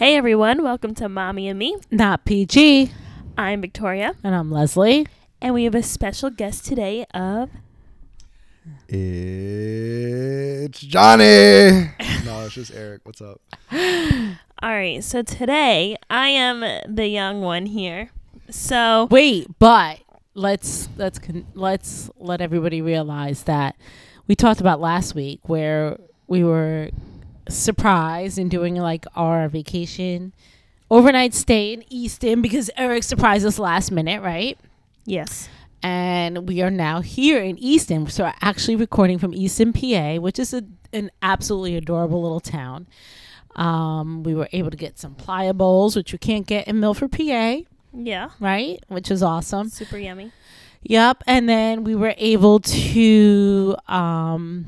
Hey everyone, welcome to Mommy and Me. Not PG. I'm Victoria, And I'm Leslie. and we have a special guest today of It's Johnny. no, it's just Eric. What's up? All right, so today I am the young one here. So, Wait, but let's let's con- let's let everybody realize that we talked about last week where we were surprised in doing like our vacation overnight stay in Easton because Eric surprised us last minute, right? yes. and we are now here in Easton. So we're actually recording from Easton, PA, which is a, an absolutely adorable little town. Um, we were able to get some pliables, which you can't get in Milford, PA, Yeah. right? Which is awesome. Super yummy. Yep. And then we were able to um,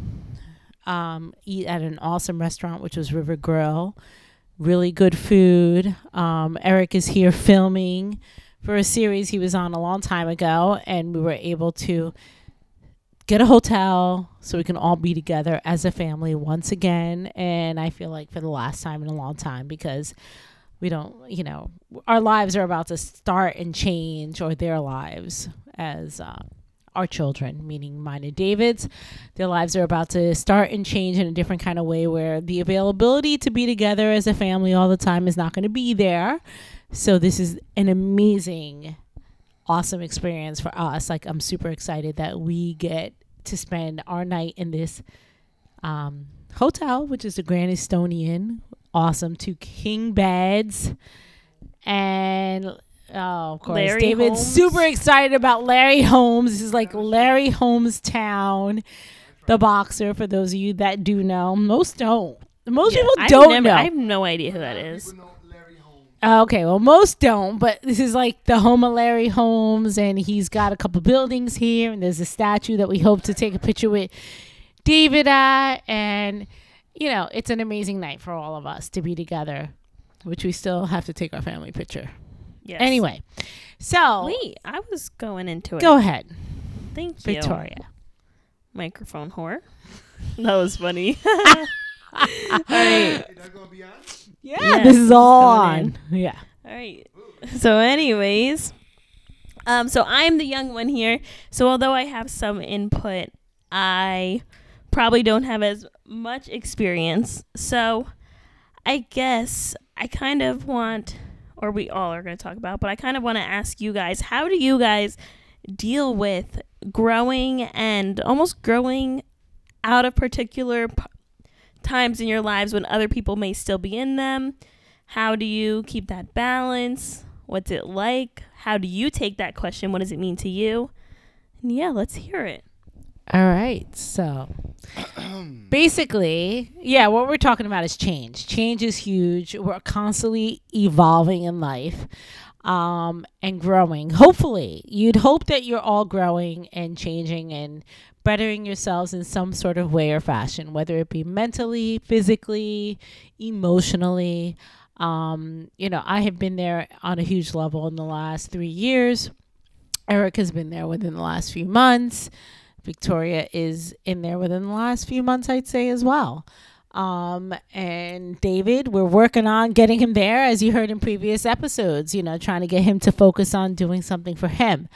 um, eat at an awesome restaurant, which was River Grill. Really good food. Um, Eric is here filming for a series he was on a long time ago, and we were able to get a hotel so we can all be together as a family once again. And I feel like for the last time in a long time because we don't, you know, our lives are about to start and change, or their lives as uh, our children, meaning mine and David's. Their lives are about to start and change in a different kind of way where the availability to be together as a family all the time is not going to be there. So, this is an amazing, awesome experience for us. Like, I'm super excited that we get to spend our night in this um, hotel, which is the Grand Eastonian. Awesome. Two king beds. And oh, of course, Larry David's Holmes. super excited about Larry Holmes. This is like Larry Holmes Town, the boxer. For those of you that do know, most don't. Most Yeah, people I've don't never- know. I have no idea who that is. Oh, Okay, well, most don't, but this is like the home of Larry Holmes, and he's got a couple buildings here, and there's a statue that we hope to take a picture with David at, and you know, it's an amazing night for all of us to be together, which we still have to take our family picture. Yes. Anyway, so Wait, I was going into it. go ahead, Thank you. Victoria. Microphone whore. that was funny. All right. Yeah, Yeah, this is all going on. Yeah. All right. So, anyways, um, so I'm the young one here. So, although I have some input, I probably don't have as much experience. So, I guess I kind of want, or we all are going to talk about, but I kind of want to ask you guys how do you guys deal with growing and almost growing out of particular p- times in your lives when other people may still be in them? How do you keep that balance? What's it like? How do you take that question? What does it mean to you? And yeah, let's hear it. All right. So basically, yeah, what we're talking about is change. Change is huge. We're constantly evolving in life um, and growing. Hopefully, you'd hope that you're all growing and changing and bettering yourselves in some sort of way or fashion, whether it be mentally, physically, emotionally. Um, you know, I have been there on a huge level in the last three years. Eric has been there within the last few months. Victoria is in there within the last few months, I'd say as well. Um, and David, we're working on getting him there, as you heard in previous episodes, you know, trying to get him to focus on doing something for him.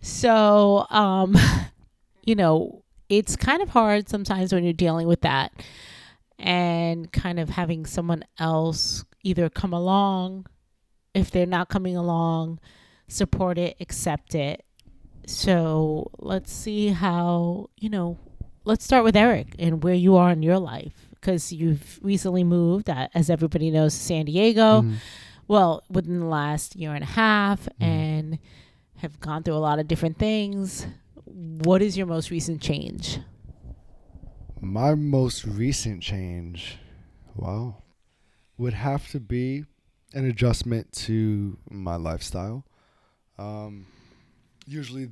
So, um, you know, it's kind of hard sometimes when you're dealing with that and kind of having someone else either come along, if they're not coming along, support it, accept it. So let's see how, you know, let's start with Eric and where you are in your life because you've recently moved, uh, as everybody knows, to San Diego. Mhm. Well, within the last year and a half, Mhm. and have gone through a lot of different things. What is your most recent change? My most recent change, wow, would have to be an adjustment to my lifestyle. Um, usually,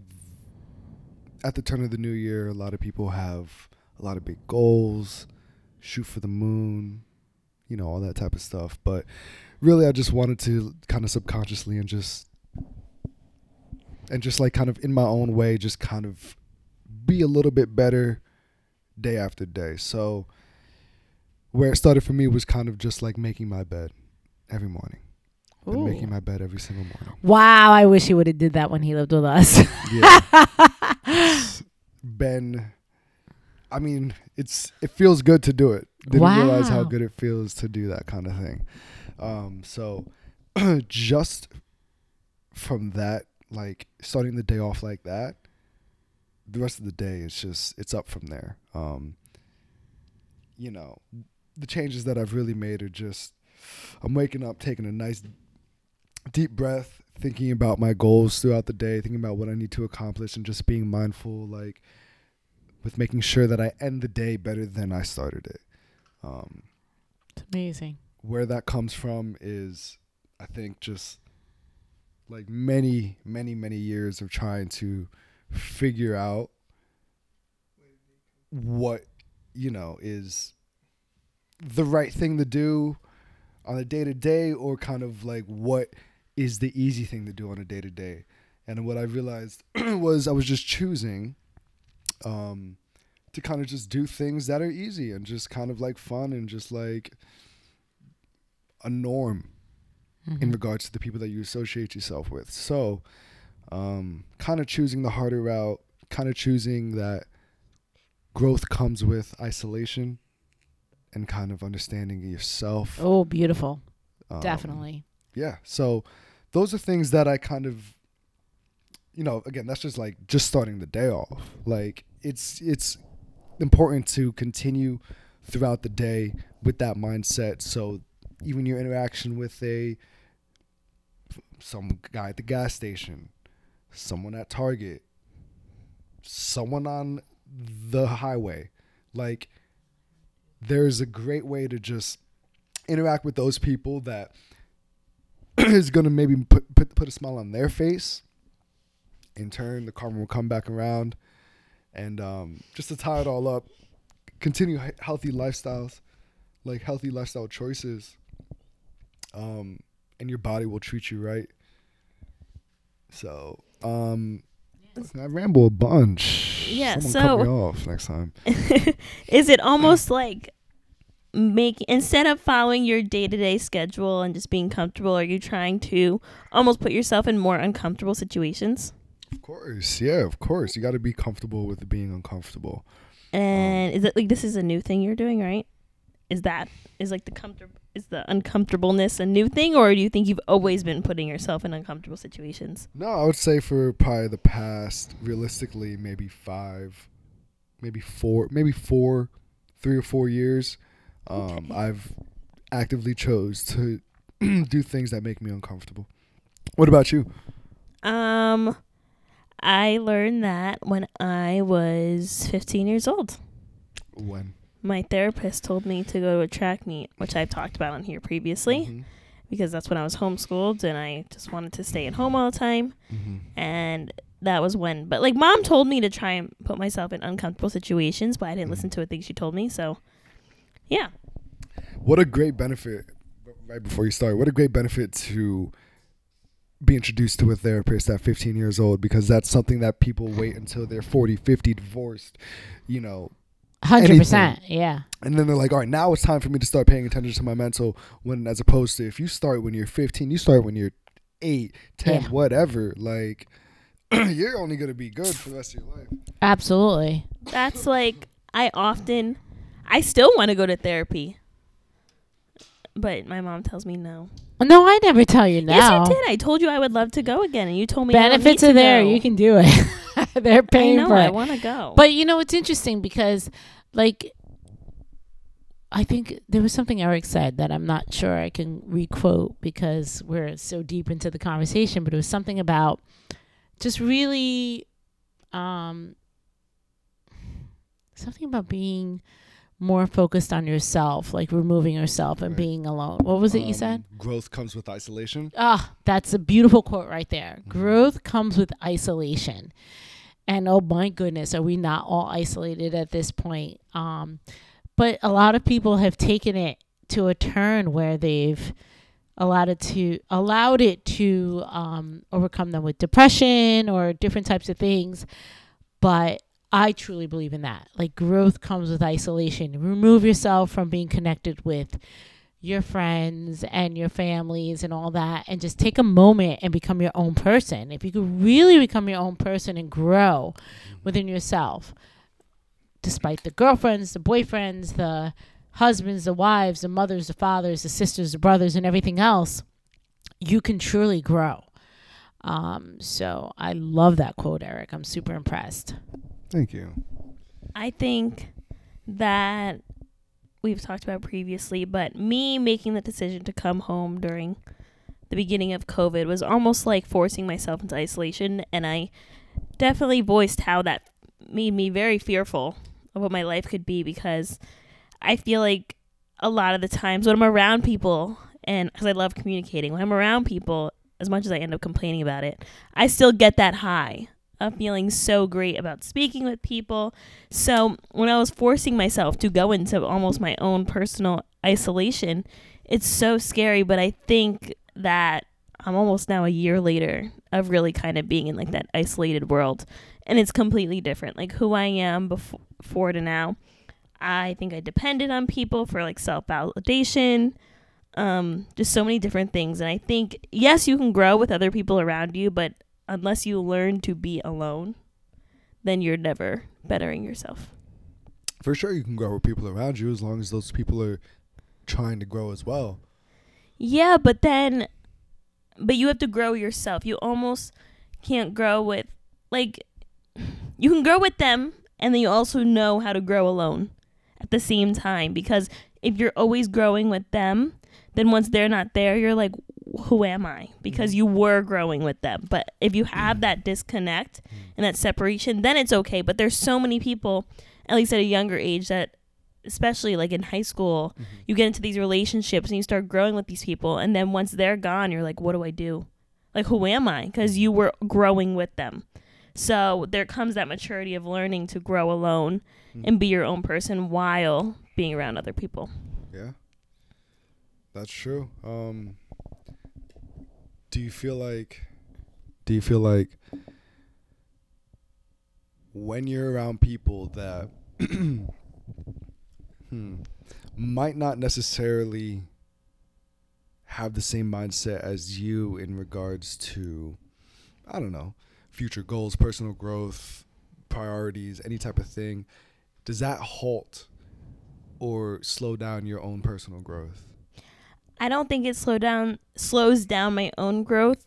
at the turn of the new year, a lot of people have a lot of big goals, shoot for the moon, you know, all that type of stuff. But really, I just wanted to kind of subconsciously and just and just like kind of in my own way, just kind of be a little bit better day after day. So where it started for me was kind of just like making my bed. every morning. Been making my bed every single morning. Wow, I wish he would have did that when he lived with us. Yeah. It's been I mean, it's it feels good to do it. Didn't realize how good it feels to do that kind of thing. Um so just from that like starting the day off like that, the rest of the day is just it's up from there. Um you know, the changes that I've really made are just I'm waking up taking a nice deep breath, thinking about my goals throughout the day, thinking about what I need to accomplish, and just being mindful, like with making sure that I end the day better than I started it. Um, It's amazing. where that comes from is, I think, just like many, many, many years of trying to figure out what, you know, is the right thing to do on a day to day or kind of like what is the easy thing to do on a day to day. And what I realized was I was just choosing um, to kind of just do things that are easy and just kind of like fun and just like a norm in Mhm. regards to the people that you associate yourself with. So, um, kind of choosing the harder route, kind of choosing that growth comes with isolation and kind of understanding yourself. Oh, beautiful. Um, Definitely. Yeah. So, those are things that I kind of, you know, again, that's just like just starting the day off. Like it's it's important to continue throughout the day with that mindset. So even your interaction with a some guy at the gas station, someone at Target, someone on the highway, like there's a great way to just interact with those people that is going to maybe put, put put a smile on their face. In turn, the karma will come back around, and um, just to tie it all up, continue he- healthy lifestyles, like healthy lifestyle choices, um, and your body will treat you right. So, um, I ramble a bunch. Yeah, Someone so- cut me off next time. is it almost like make instead of following your day-to-day schedule and just being comfortable are you trying to almost put yourself in more uncomfortable situations Of course, yeah, of course. You got to be comfortable with being uncomfortable. and um, is it like this is a new thing you're doing right is that is like the comfort is the uncomfortableness a new thing or do you think you've always been putting yourself in uncomfortable situations No, I would say for probably the past, realistically, maybe five, maybe four, maybe four, three or four years, um, Okay. I've actively chose to do things that make me uncomfortable. What about you? um i learned that when i was 15 years old When? my therapist told me to go to a track meet, which I've talked about on here previously, Mhm, because that's when I was homeschooled and I just wanted to stay at home all the time. mhm. And that was when, but like mom told me to try and put myself in uncomfortable situations, but I didn't Mhm. listen to a thing she told me. So, yeah. What a great benefit, right before you start, what a great benefit to be introduced to a therapist at 15 years old because that's something that people wait until they're 40, 50, divorced, you know, Hundred percent. Yeah. and then they're like, all right, now it's time for me to start paying attention to my mental. When as opposed to if you start when you're 15, you start when you're 8, 10, Yeah. whatever. Like you're only gonna be good for the rest of your life. Absolutely. That's like, I often, I still want to go to therapy. But my mom tells me no. No, I never tell you now. Yes, you did. I told you I would love to go again, and you told me I Benefits are there. go. You can do it. They're I paying know. for I want to go. But you know, it's interesting because, like, I think there was something Eric said that I'm not sure I can requote because we're so deep into the conversation, but it was something about just really, um, something about being more focused on yourself, like removing yourself and Right. being alone. What was it you said? Um, Growth comes with isolation. Ah, that's a beautiful quote right there. Mhm. Growth comes with isolation. And oh my goodness, are we not all isolated at this point? Um, but a lot of people have taken it to a turn where they've allowed it to allowed it to um, overcome them with depression or different types of things. But I truly believe in that. Like growth comes with isolation. Remove yourself from being connected with your friends and your families and all that and just take a moment and become your own person. If you could really become your own person and grow within yourself, despite the girlfriends, the boyfriends, the husbands, the wives, the mothers, the fathers, the sisters, the brothers, and everything else, you can truly grow. Um, so I love that quote, Eric. I'm super impressed. Thank you. I think that we've talked about previously, but me making the decision to come home during the beginning of COVID was almost like forcing myself into isolation. And I definitely voiced how that made me very fearful of what my life could be because I feel like a lot of the times when I'm around people, and because I love communicating, when I'm around people, as much as I end up complaining about it, I still get that high feeling so great about speaking with people. So when I was forcing myself to go into almost my own personal isolation, it's so scary. But I think that I'm almost now a year later of really kind of being in like that isolated world. And it's completely different. Like who I am before, before to now. I think I depended on people for like self validation, um, just so many different things. And I think, yes, you can grow with other people around you, but unless you learn to be alone, then you're never bettering yourself. For sure, you can grow with people around you as long as those people are trying to grow as well. Yeah, but then, but you have to grow yourself. You almost can't grow with, like, you can grow with them, and then you also know how to grow alone at the same time. Because if you're always growing with them, then once they're not there, you're like, who am I? Because mm-hmm. you were growing with them. But if you have mm-hmm. that disconnect mm-hmm. and that separation, then it's okay. But there's so many people, at least at a younger age, that especially like in high school, you get into these relationships and you start growing with these people. And then once they're gone, you're like, what do I do? Like, who am I? Because you were growing with them. So there comes that maturity of learning to grow alone and be your own person while being around other people. Yeah. That's true. Um do you feel like do you feel like when you're around people that hmm, might not necessarily have the same mindset as you in regards to I don't know, future goals, personal growth, priorities, any type of thing, does that halt or slow down your own personal growth? I don't think it slow down slows down my own growth,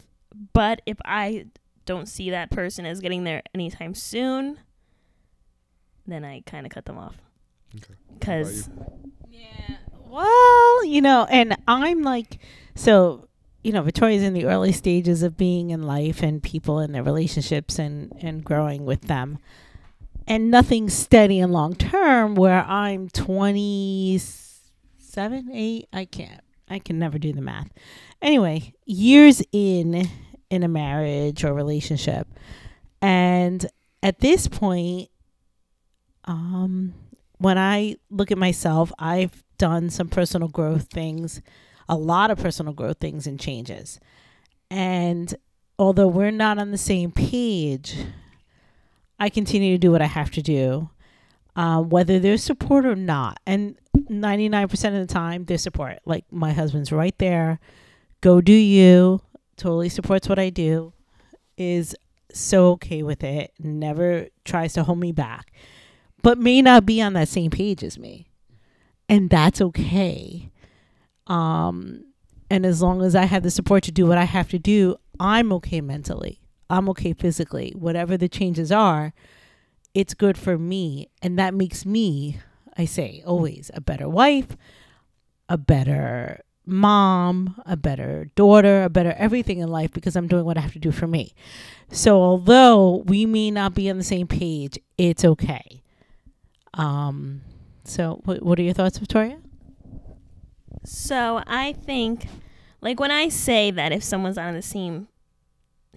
but if I don't see that person as getting there anytime soon, then I kind of cut them off. Okay. Because Yeah. Well, you know, and I'm like, so, you know, Victoria's in the early stages of being in life and people and their relationships and, and growing with them. And nothing steady and long term where I'm 27, 8, I can't. I can never do the math. Anyway, years in in a marriage or relationship. And at this point, um, when I look at myself, I've done some personal growth things, a lot of personal growth things and changes. And although we're not on the same page, I continue to do what I have to do, um, whether there's support or not. And 99% of the time, they support. Like my husband's right there. Go do you. Totally supports what I do. Is so okay with it. Never tries to hold me back but may not be on that same page as me. And that's okay. Um, and as long as I have the support to do what I have to do, I'm okay mentally. I'm okay physically. Whatever the changes are, it's good for me. And that makes me, I say always, a better wife, a better mom, a better daughter, a better everything in life because I'm doing what I have to do for me. So although we may not be on the same page, it's okay. Um, so what, what are your thoughts, Victoria? So I think, like when I say that if someone's on the same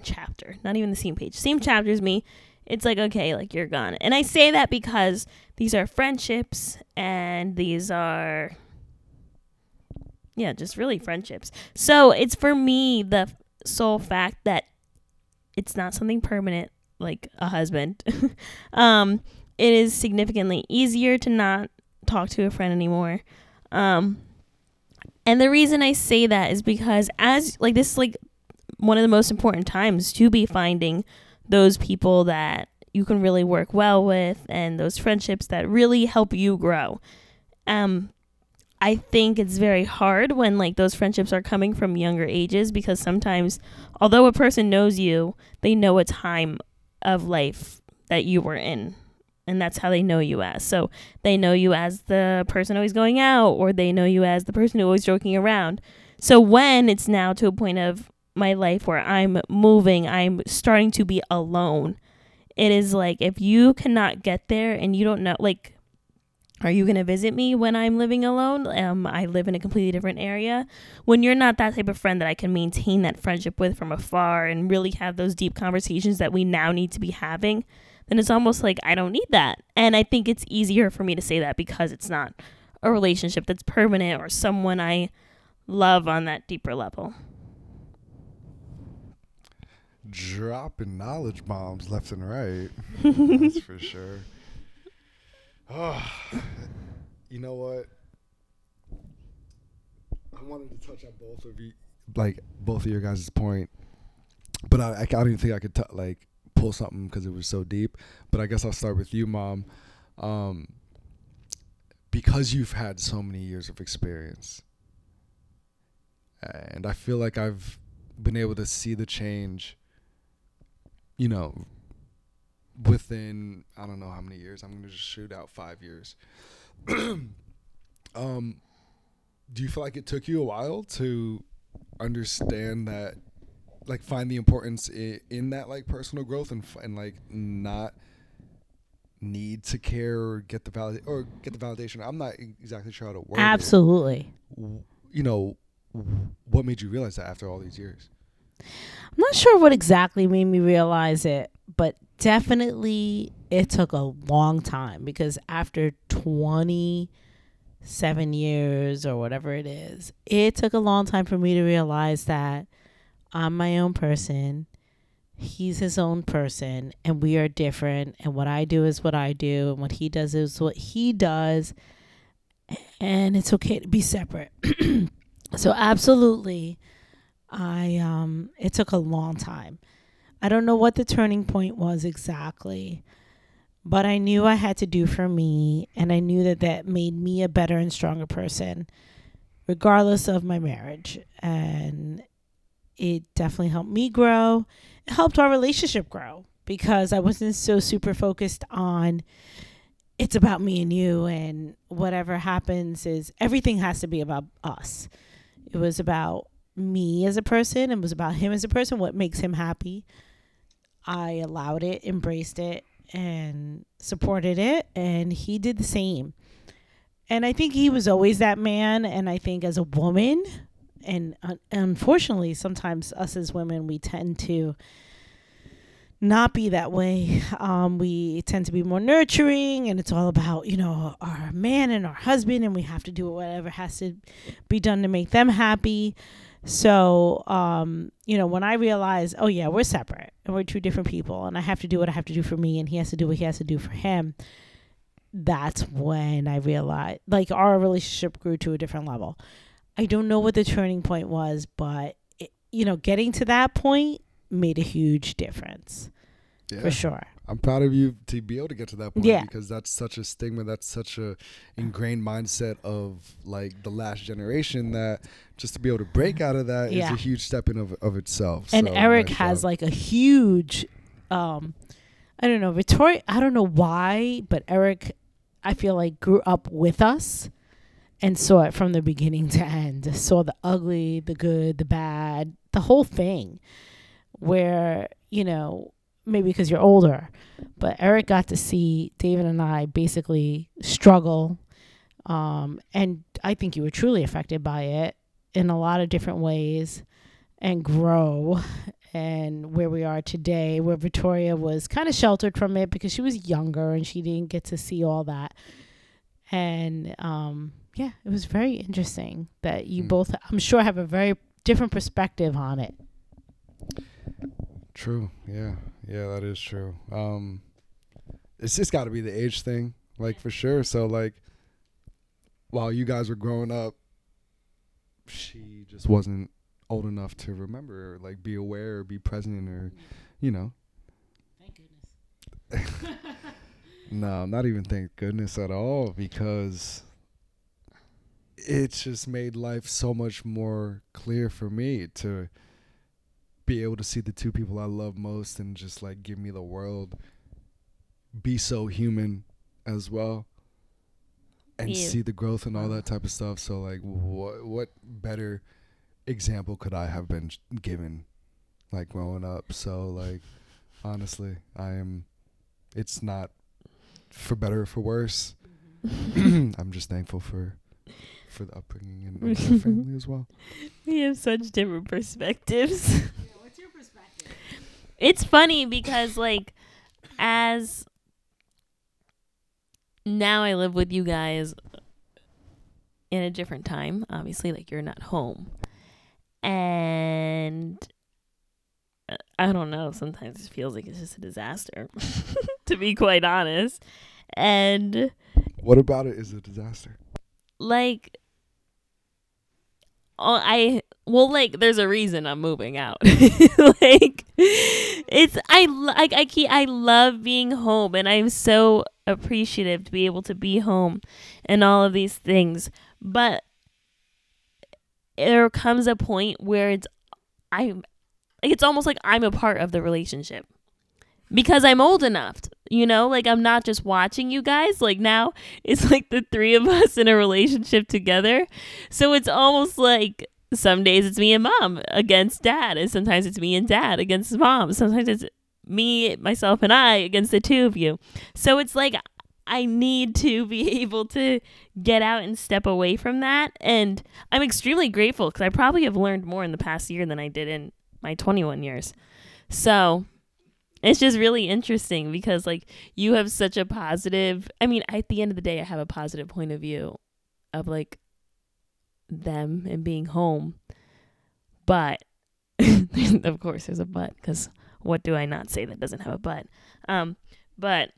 chapter, not even the same page, same chapter as me, it's like okay, like you're gone. And I say that because these are friendships and these are yeah, just really friendships. So it's for me the sole fact that it's not something permanent like a husband. um, it is significantly easier to not talk to a friend anymore. Um, And the reason I say that is because as like this is like one of the most important times to be finding those people that you can really work well with and those friendships that really help you grow. Um I think it's very hard when like those friendships are coming from younger ages because sometimes although a person knows you, they know a time of life that you were in and that's how they know you as. So they know you as the person always going out, or they know you as the person who always joking around. So when it's now to a point of my life where I'm moving, I'm starting to be alone. It is like if you cannot get there and you don't know, like, are you going to visit me when I'm living alone? Um, I live in a completely different area. When you're not that type of friend that I can maintain that friendship with from afar and really have those deep conversations that we now need to be having, then it's almost like I don't need that. And I think it's easier for me to say that because it's not a relationship that's permanent or someone I love on that deeper level. Dropping knowledge bombs left and right. That's for sure. Oh, you know what? I wanted to touch on both of you, like both of your guys' point, but I, I don't even think I could t- like pull something because it was so deep. But I guess I'll start with you, mom. Um, because you've had so many years of experience, and I feel like I've been able to see the change. You know, within I don't know how many years. I'm gonna just shoot out five years. um, do you feel like it took you a while to understand that like find the importance in, in that like personal growth and and like not need to care or get the valid or get the validation. I'm not exactly sure how to word Absolutely. it. You know, what made you realize that after all these years? I'm not sure what exactly made me realize it, but definitely it took a long time because after 27 years or whatever it is, it took a long time for me to realize that I'm my own person. He's his own person, and we are different. And what I do is what I do, and what he does is what he does. And it's okay to be separate. so, absolutely, I um, it took a long time. I don't know what the turning point was exactly, but I knew I had to do for me, and I knew that that made me a better and stronger person, regardless of my marriage. And it definitely helped me grow. It helped our relationship grow because I wasn't so super focused on it's about me and you and whatever happens is everything has to be about us. It was about me as a person, it was about him as a person, what makes him happy. I allowed it, embraced it, and supported it, and he did the same. And I think he was always that man. And I think as a woman, and unfortunately, sometimes us as women, we tend to not be that way. Um, we tend to be more nurturing, and it's all about you know our man and our husband, and we have to do whatever has to be done to make them happy. So, um, you know, when I realized, oh yeah, we're separate and we're two different people, and I have to do what I have to do for me, and he has to do what he has to do for him. That's when I realized, like, our relationship grew to a different level. I don't know what the turning point was, but it, you know, getting to that point made a huge difference Yeah. for sure. I'm proud of you to be able to get to that point Yeah. because that's such a stigma. That's such a ingrained mindset of like the last generation that just to be able to break out of that is Yeah. a huge step in of, of itself. and So, Eric has job. like a huge um I don't know, Victoria I don't know why, but Eric I feel like grew up with us and saw it from the beginning to end. Saw the ugly, the good, the bad, the whole thing. Where, you know, maybe because you're older, but Eric got to see David and I basically struggle. Um, and I think you were truly affected by it in a lot of different ways and grow and where we are today where Victoria was kind of sheltered from it because she was younger and she didn't get to see all that and um yeah it was very interesting that you Mm. both I'm sure have a very different perspective on it True. Yeah. Yeah, that is true. Um it's just got to be the age thing, like for sure. So like while you guys were growing up she just wasn't old enough to remember or like be aware or be present or you know Thank goodness. no not even thank goodness at all because it just made life so much more clear for me to be able to see the two people I love most and just like give me the world be so human as well and see the growth and all that type of stuff. So like what what better example could I have been given like growing up? So like honestly I am it's not for better or for worse. Mm-hmm. I'm just thankful for for the upbringing and, and family as well. We have such different perspectives. What's your perspective? it's funny because like as now I live with you guys in a different time. Obviously, like you're not home. And uh, I don't know, sometimes it feels like it's just a disaster to be quite honest. And what about it is a disaster like I well like there's a reason I'm moving out. like it's I like I keep I love being home and I'm so appreciative to be able to be home and all of these things. But there comes a point where it's I'm it's almost like I'm a part of the relationship. Because I'm old enough, you know, like I'm not just watching you guys. Like now it's like the three of us in a relationship together. So it's almost like some days it's me and mom against dad, and sometimes it's me and dad against mom. Sometimes it's me, myself, and I against the two of you. So it's like I need to be able to get out and step away from that. And I'm extremely grateful because I probably have learned more in the past year than I did in my 21 years. So it's just really interesting because like you have such a positive i mean at the end of the day i have a positive point of view of like them and being home but of course there's a but because what do i not say that doesn't have a but? Um but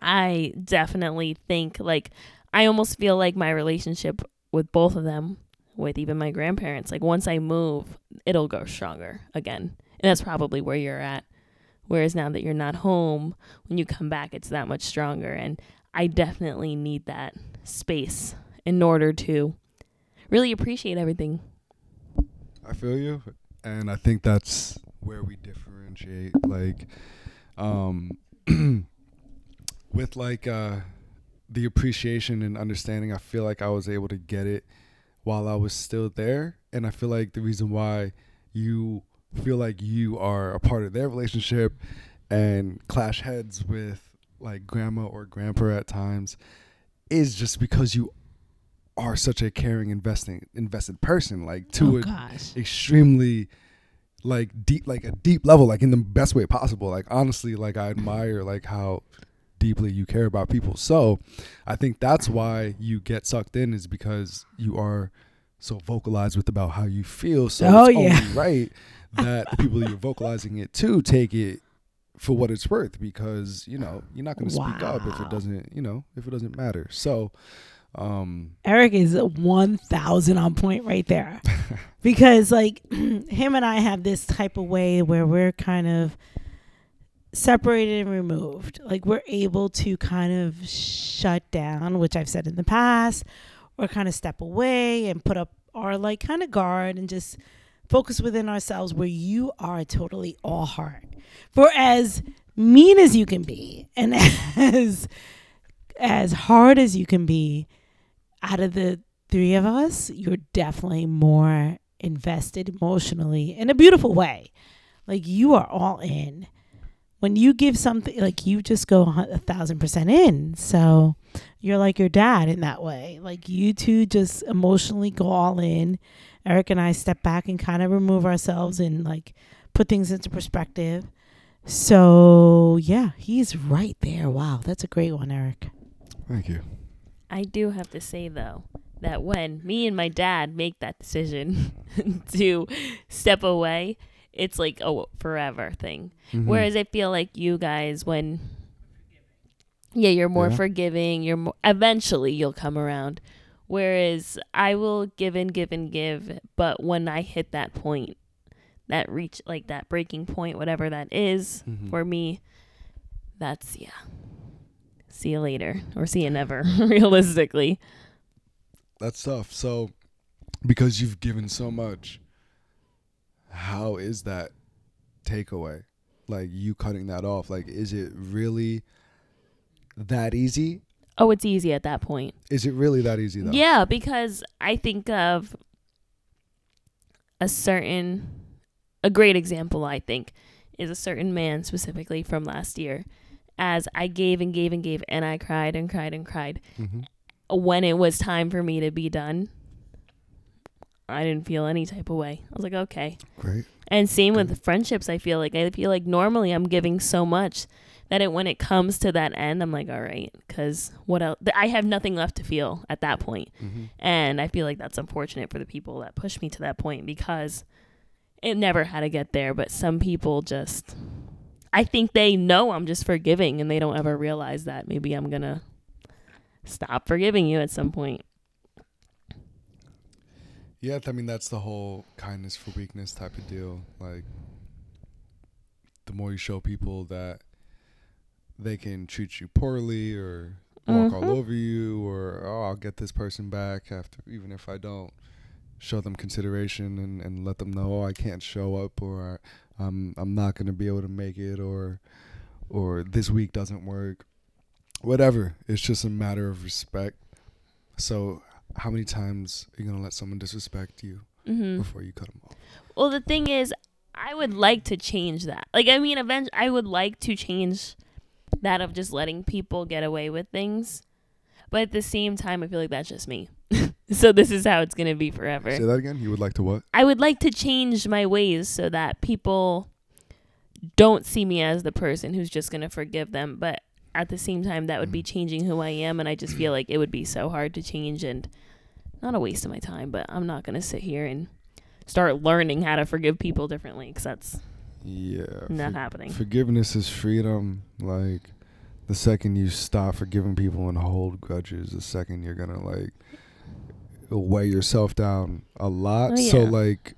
i definitely think like i almost feel like my relationship with both of them with even my grandparents like once i move it'll go stronger again. And that's probably where you're at Whereas now that you're not home, when you come back, it's that much stronger. And I definitely need that space in order to really appreciate everything. I feel you, and I think that's where we differentiate. Like, um, with like uh, the appreciation and understanding, I feel like I was able to get it while I was still there, and I feel like the reason why you feel like you are a part of their relationship and clash heads with like grandma or grandpa at times is just because you are such a caring investing invested person like to oh a gosh. extremely like deep like a deep level like in the best way possible like honestly like i admire like how deeply you care about people so i think that's why you get sucked in is because you are so vocalized with about how you feel so Oh, it's yeah. only right that the people you're vocalizing it to take it for what it's worth because you know you're not going to speak up if it doesn't you know if it doesn't matter so um Eric is 1000 on point right there. because like him and I have this type of way where we're kind of separated and removed. Like we're able to kind of shut down, which I've said in the past, or kind of step away and put up our like kind of guard and just focus within ourselves where you are totally all heart. For as mean as you can be and as as hard as you can be, out of the three of us, you're definitely more invested emotionally in a beautiful way. Like you are all in. When you give something, like you just go a thousand percent in. So you're like your dad in that way. Like you two just emotionally go all in. Eric and I step back and kind of remove ourselves and like put things into perspective. So yeah, he's right there. Wow, that's a great one, Eric. thank you I do have to say though that when me and my dad make that decision to step away, it's like a forever thing. Mhm. Whereas I feel like you guys, when yeah, you're more Yeah. forgiving. You're more, eventually you'll come around. Whereas I will give and give and give, but when I hit that point, that reach like that breaking point, whatever that is Mhm. for me, that's yeah. See you later or see you never, realistically. That's tough. So, because you've given so much, how is that takeaway? Like you cutting that off? Like, is it really that easy? Oh, it's easy at that point. Is it really that easy though? Yeah, because I think of a certain a great example I think is a certain man specifically from last year as I gave and gave and gave and I cried and cried and cried hmm when it was time for me to be done I didn't feel any type of way. I was like, okay. Great. And same Good. with friendships, I feel like I feel like normally I'm giving so much that it when it comes to that end, I'm like, all right, cuz what else I have nothing left to feel at that point. hmm And I feel like that's unfortunate for the people that pushed me to that point because it never had to get there. But some people just, I think they know I'm just forgiving and they don't ever realize that maybe I'm going to stop forgiving you at some point. Yeah, I mean that's the whole kindness for weakness type of deal. Like, the more you show people that they can treat you poorly or walk all Mhm. over you, or oh, I'll get this person back after, even if I don't show them consideration and, and let them know, oh, I can't show up, or I'm I'm not gonna be able to make it, or or this week doesn't work. Whatever. It's just a matter of respect. So, how many times are you gonna let someone disrespect you? hmm before you cut them off. Well, the thing is, I would like to change that. Like, I mean, eventually, I would like to change that of just letting people get away with things. But at the same time, I feel like that's just me. so this is how it's going to be forever. Say that again. You would like to what? I would like to change my ways so that people don't see me as the person who's just going to forgive them. But at the same time, that would be mm. changing who I am. And I just feel like it would be so hard to change and not a waste of my time, but I'm not going to sit here and start learning how to forgive people differently because that's Yeah. not for- happening. Forgiveness is freedom. Like the second you stop forgiving people and hold grudges, the second you're gonna like weigh yourself down a lot. Oh, So like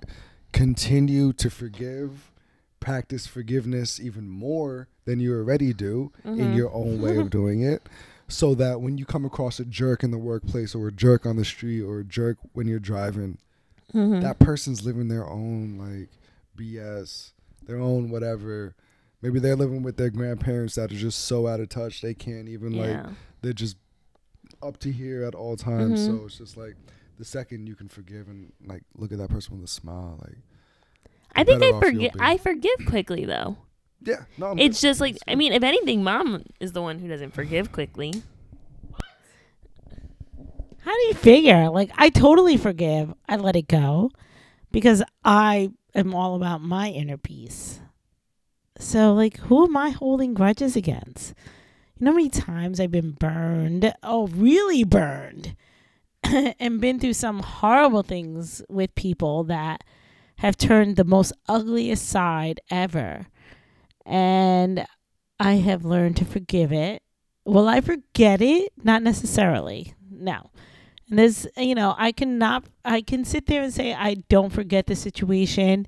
continue to forgive, practice forgiveness even more than you already do in Mhm. your own way of doing it. So that when you come across a jerk in the workplace or a jerk on the street or a jerk when you're driving, Mhm. that person's living their own like BS, their own whatever. Maybe they're living with their grandparents that are just so out of touch they can't even like they're just up to here at all times. Mhm. So it's just like the second you can forgive and like look at that person with a smile, like I think I forgive. I forgive quickly though. yeah, no, I'm It's good. just like I mean, if anything, mom is the one who doesn't forgive quickly. How do you figure? Like, I totally forgive. I let it go because I am all about my inner peace. So, like, who am I holding grudges against? You know how many times I've been burned? Oh, really burned. and been through some horrible things with people that have turned the most ugliest side ever. And I have learned to forgive it. Will I forget it? Not necessarily. No. And this, you know, I cannot, I can sit there and say, I don't forget the situation.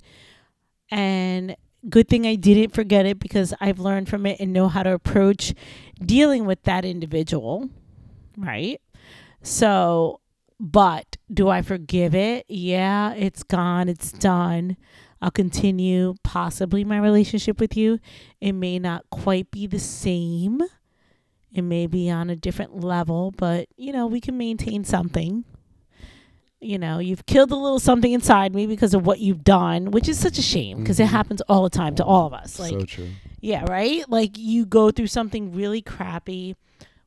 And good thing I didn't forget it because I've learned from it and know how to approach dealing with that individual. Right. So, but do I forgive it? Yeah, it's gone. It's done. I'll continue possibly my relationship with you. It may not quite be the same. It may be on a different level, but you know, we can maintain something. You know, you've killed a little something inside me because of what you've done, which is such a shame because Mhm. it happens all the time to all of us. Like, so true. yeah, right? Like you go through something really crappy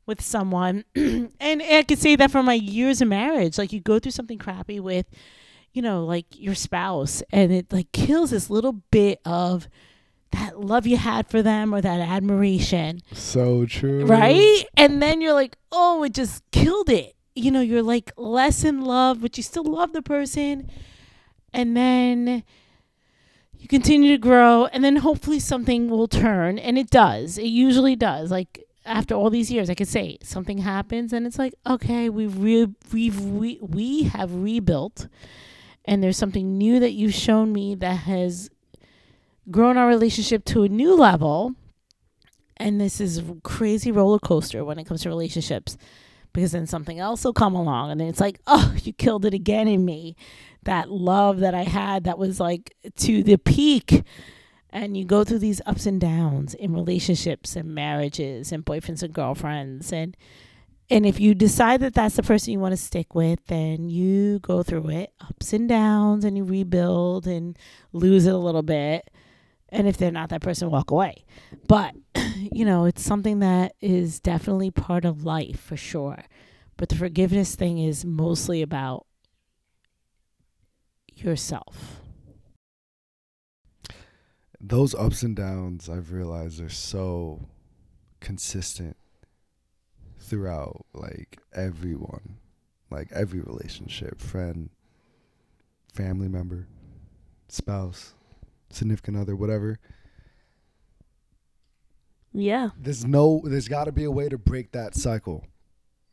with someone and I could say that from my years of marriage. Like you go through something crappy with, you know, like your spouse and it like kills this little bit of that love you had for them or that admiration. So true. Right? And then you're like, oh, it just killed it. You know, you're like less in love, but you still love the person. And then you continue to grow, and then hopefully something will turn. And it does. It usually does. Like, after all these years, I could say something happens and it's like, okay, we've re- we've we, we have rebuilt and there's something new that you've shown me that has grown our relationship to a new level. And this is crazy roller coaster when it comes to relationships because then something else will come along and then it's like, oh, you killed it again in me. That love that I had that was like to the peak and you go through these ups and downs in relationships and marriages and boyfriends and girlfriends and and if you decide that that's the person you want to stick with then you go through it ups and downs and you rebuild and lose it a little bit and if they're not that person walk away. But you know it's something that is definitely part of life for sure. But the forgiveness thing is mostly about yourself. Those ups and downs I've realized are so consistent throughout like everyone, like every relationship, friend, family member, spouse, significant other, whatever. Yeah. There's no there's got to be a way to break that cycle.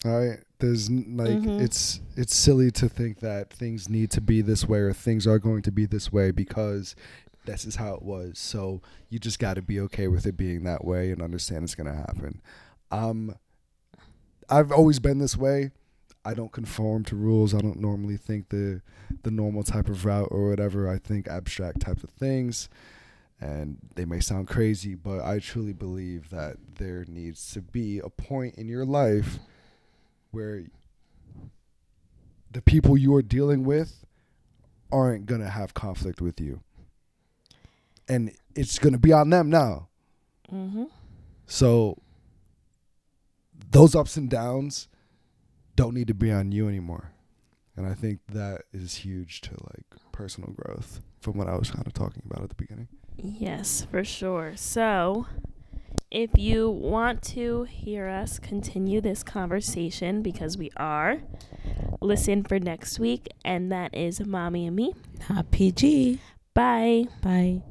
All right? There's like Mhm. it's it's silly to think that things need to be this way or things are going to be this way because this is how it was. So you just got to be okay with it being that way and understand it's going to happen. Um I've always been this way. I don't conform to rules. I don't normally think the the normal type of route or whatever. I think abstract types of things and they may sound crazy, but I truly believe that there needs to be a point in your life where the people you are dealing with aren't going to have conflict with you. And it's going to be on them now. Mm-hmm. So those ups and downs don't need to be on you anymore. And I think that is huge to like personal growth from what I was kind of talking about at the beginning. Yes, for sure. So, if you want to hear us continue this conversation, because we are, listen for next week, and that is Mommy and Me. not pg Bye. bye